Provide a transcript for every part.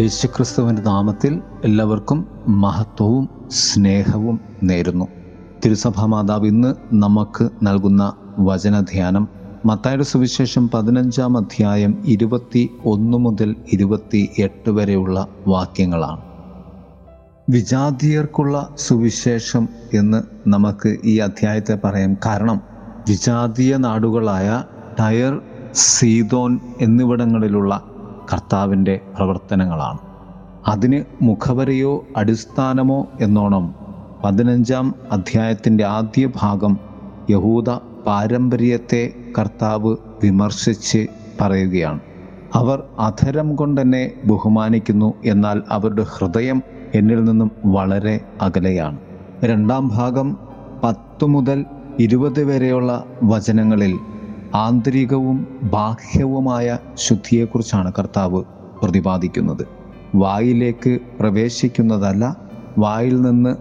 യേശുക്രിസ്തുവിന്റെ നാമത്തിൽ എല്ലാവർക്കും മഹത്വവും സ്നേഹവും നേരുന്നു. തിരുസഭാ മാതാവ് ഇന്ന് നമുക്ക് നൽകുന്ന വചനധ്യാനം മത്തായുടെ സുവിശേഷം പതിനഞ്ചാം അധ്യായം ഇരുപത്തി ഒന്ന് മുതൽ ഇരുപത്തി എട്ട് വരെയുള്ള വാക്യങ്ങളാണ്. വിജാതീയർക്കുള്ള സുവിശേഷം എന്ന് നമുക്ക് ഈ അധ്യായത്തെ പറയാം. കാരണം വിജാതീയ നാടുകളായ ടയർ സീതോൻ എന്നിവിടങ്ങളിലുള്ള കർത്താവിന്റെ പ്രവർത്തനങ്ങളാണ്. അതിന് മുഖവരയോ അടിസ്ഥാനമോ എന്നോണം പതിനഞ്ചാം അധ്യായത്തിന്റെ ആദ്യ ഭാഗം യഹൂദ പാരമ്പര്യത്തെ കർത്താവ് വിമർശിച്ച് പറയുകയാണ്. അവർ അധരം കൊണ്ടെന്നെ ബഹുമാനിക്കുന്നു എന്നാൽ അവരുടെ ഹൃദയം എന്നിൽ നിന്നും വളരെ അകലെയാണ്. രണ്ടാം ഭാഗം പത്തു മുതൽ ഇരുപത് വരെയുള്ള വചനങ്ങളിൽ ആന്തരികവും ബാഹ്യവുമായ ശുദ്ധിയെക്കുറിച്ചാണ് കർത്താവ് പ്രതിപാദിക്കുന്നത്. വായിലേക്ക് പ്രവേശിക്കുന്നതല്ല വായിൽ നിന്ന്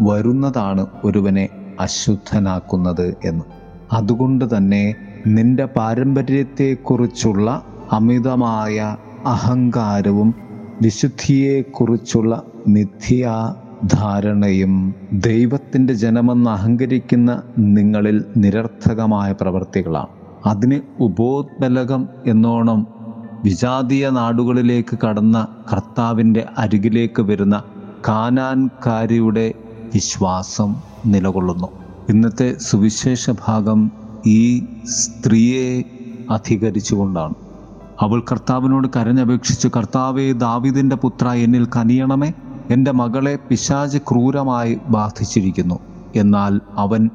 വരുന്നതാണ് ഒരുവനെ അശുദ്ധനാക്കുന്നത് എന്ന്. അതുകൊണ്ട് തന്നെ നിന്റെ പാരമ്പര്യത്തെക്കുറിച്ചുള്ള അമിതമായ അഹങ്കാരവും വിശുദ്ധിയെക്കുറിച്ചുള്ള മിഥ്യാ ധാരണയും ദൈവത്തിന്റെ ജനമെന്ന് അഹങ്കരിക്കുന്ന നിങ്ങളിൽ നിരർത്ഥകമായ പ്രവർത്തികളാണ്. അതിന് ഉപോത്ബലകം എന്നോണം വിജാതീയ നാടുകളിലേക്ക് കടന്ന കർത്താവിന്റെ അരികിലേക്ക് വരുന്ന കാനാൻകാരിയുടെ വിശ്വാസം നിലകൊള്ളുന്നു. ഇന്നത്തെ സുവിശേഷ ഭാഗം ഈ സ്ത്രീയെ അധികരിച്ചുകൊണ്ടാണ്. അവൾ കർത്താവിനോട് കരഞ്ഞപേക്ഷിച്ച് കർത്താവെ ദാവിദിന്റെ പുത്ര എന്നിൽ കനിയണമേ. എന്റെ മകളെ പിശാജ് ക്രൂരമായി ബാധിച്ചിരിക്കുന്നു. എന്നാൽ അവൻ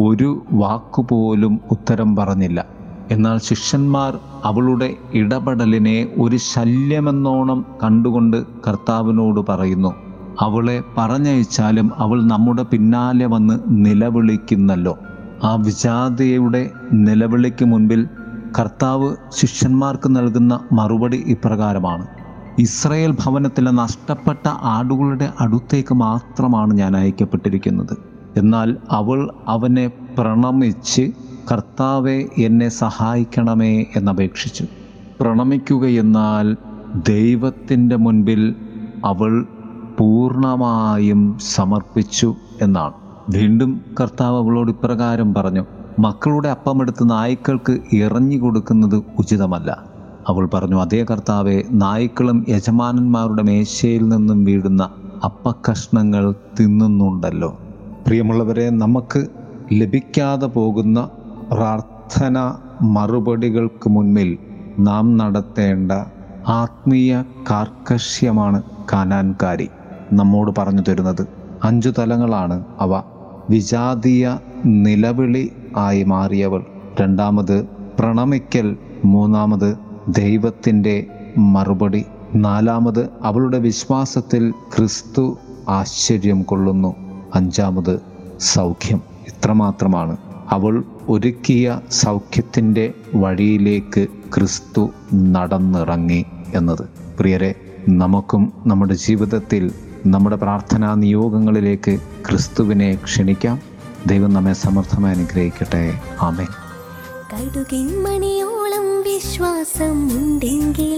ഒരു വാക്കുപോലും ഉത്തരം പറഞ്ഞില്ല. എന്നാൽ ശിഷ്യന്മാർ അവളുടെ ഇടപെടലിനെ ഒരു ശല്യമെന്നോണം കണ്ടുകൊണ്ട് കർത്താവിനോട് പറയുന്നു അവളെ പറഞ്ഞയച്ചാലും അവൾ നമ്മുടെ പിന്നാലെ വന്ന് നിലവിളിക്കുന്നല്ലോ. ആ വിജാതയുടെ നിലവിളിക്ക് മുൻപിൽ കർത്താവ് ശിഷ്യന്മാർക്ക് നൽകുന്ന മറുപടി ഇപ്രകാരമാണ് ഇസ്രയേൽ ഭവനത്തിലെ നഷ്ടപ്പെട്ട ആടുകളുടെ അടുത്തേക്ക് മാത്രമാണ് ഞാൻ അയക്കപ്പെട്ടിരിക്കുന്നത്. എന്നാൽ അവൾ അവനെ പ്രണമിച്ച് കർത്താവെ എന്നെ സഹായിക്കണമേ എന്നപേക്ഷിച്ചു. പ്രണമിക്കുകയെന്നാൽ ദൈവത്തിന്റെ മുൻപിൽ അവൾ പൂർണമായും സമർപ്പിച്ചു എന്നാണ്. വീണ്ടും കർത്താവ് അവളോട് ഇപ്രകാരം പറഞ്ഞു മക്കളുടെ അപ്പമെടുത്ത് നായ്ക്കൾക്ക് ഇറങ്ങി കൊടുക്കുന്നത് ഉചിതമല്ല. അവൾ പറഞ്ഞു അതേ കർത്താവെ നായ്ക്കളും യജമാനന്മാരുടെ മേശയിൽ നിന്നും വീഴുന്ന അപ്പക്കഷ്ണങ്ങൾ തിന്നുന്നുണ്ടല്ലോ. പ്രിയമുള്ളവരെ നമുക്ക് ലഭിക്കാതെ പോകുന്ന പ്രാർത്ഥന മറുപടികൾക്ക് മുന്നിൽ നാം നടത്തേണ്ട ആത്മീയ കാർക്കശ്യമാണ് കാനാൻകാരി നമ്മോട് പറഞ്ഞു തരുന്നത്. അഞ്ചു തലങ്ങളാണ് അവ. വിജാതീയ നിലവിളി ആയി മാറിയവൾ. രണ്ടാമത് പ്രണമിക്കൽ. മൂന്നാമത് ദൈവത്തിന്റെ മറുപടി. നാലാമത് അവളുടെ വിശ്വാസത്തിൽ ക്രിസ്തു ആശ്ചര്യം കൊള്ളുന്നു. അഞ്ചാമത് സൗഖ്യം. ഇത്രമാത്രമാണ്. അവൾ ഒരുക്കിയ സൗഖ്യത്തിന്റെ വഴിയിലേക്ക് ക്രിസ്തു നടന്നിറങ്ങി എന്നത്. പ്രിയരെ നമുക്കും നമ്മുടെ ജീവിതത്തിൽ നമ്മുടെ പ്രാർത്ഥനാ നിയോഗങ്ങളിലേക്ക് ക്രിസ്തുവിനെ ക്ഷണിക്കാം. ദൈവം നമ്മെ സമർത്ഥമായി അനുഗ്രഹിക്കട്ടെ. ആമേ മണിയോളം വിശ്വാസം ഉണ്ടെങ്കിൽ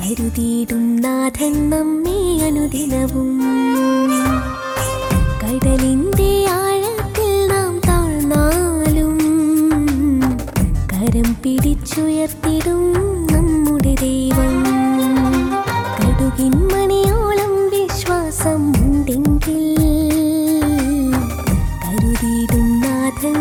കരുതിയിടും നാഥൻ നമ്മെ അനുദിനവും. കടലിന്റെ ആഴത്തിൽ നാം താഴ്ന്നാലും കരം പിടിച്ചുയർത്തിടും നമ്മുടെ ദൈവം. കടുകിൻ മണിയോളം വിശ്വാസം ഉണ്ടെങ്കിൽ കരുതിയിടും നാഥൻ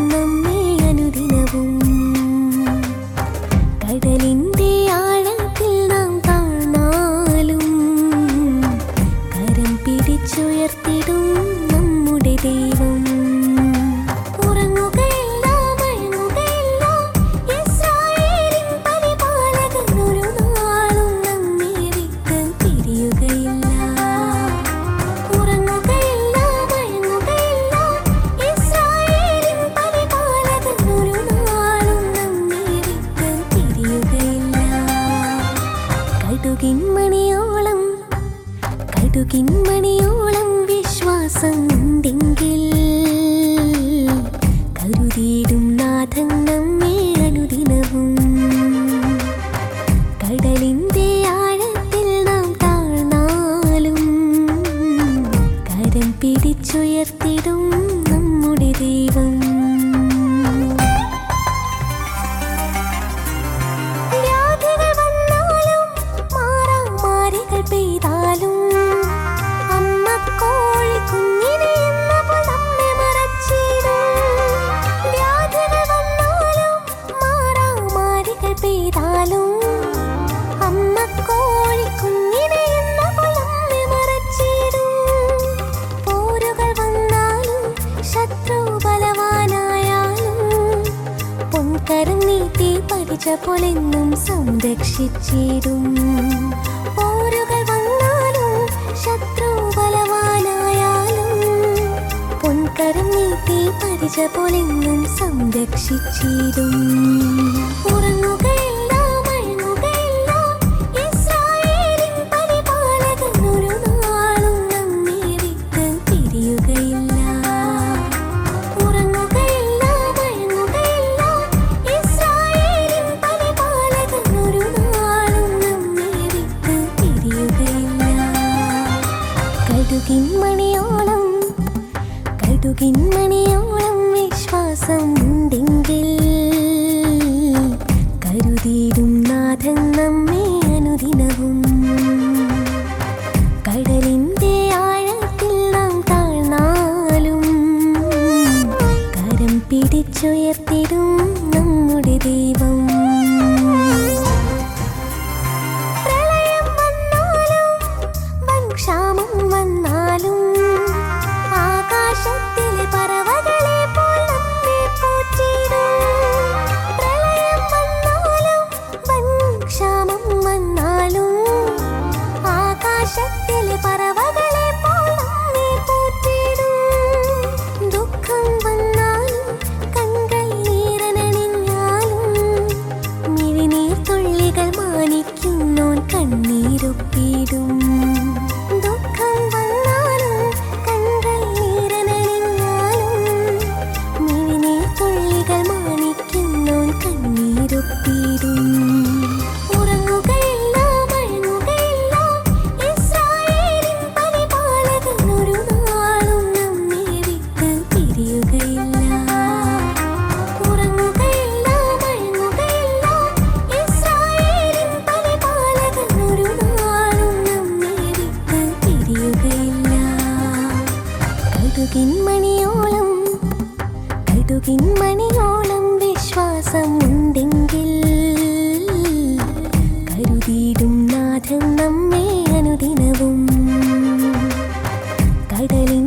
കിന്മണിയോളം വിശ്വാസം പോലെന്നും സംരക്ഷിച്ചിരും പോരുകൾ വന്നാലും ശത്രു ബലവാനായാലും പൊൻകരം നീട്ടി പരിച പോലെന്നും സംരക്ഷിച്ചിരും ഉറങ്ങ കടുകിന്മണിയോളം കടുകിന്മണിയോളം വിശ്വാസം ഉണ്ടെങ്കിൽ കരുതിയിടും നാഥൻ നമ്മെ അനുദിനവും. കടലിൻ നാഥൻ നമ്മെ അനുദിനവും കടലിൻ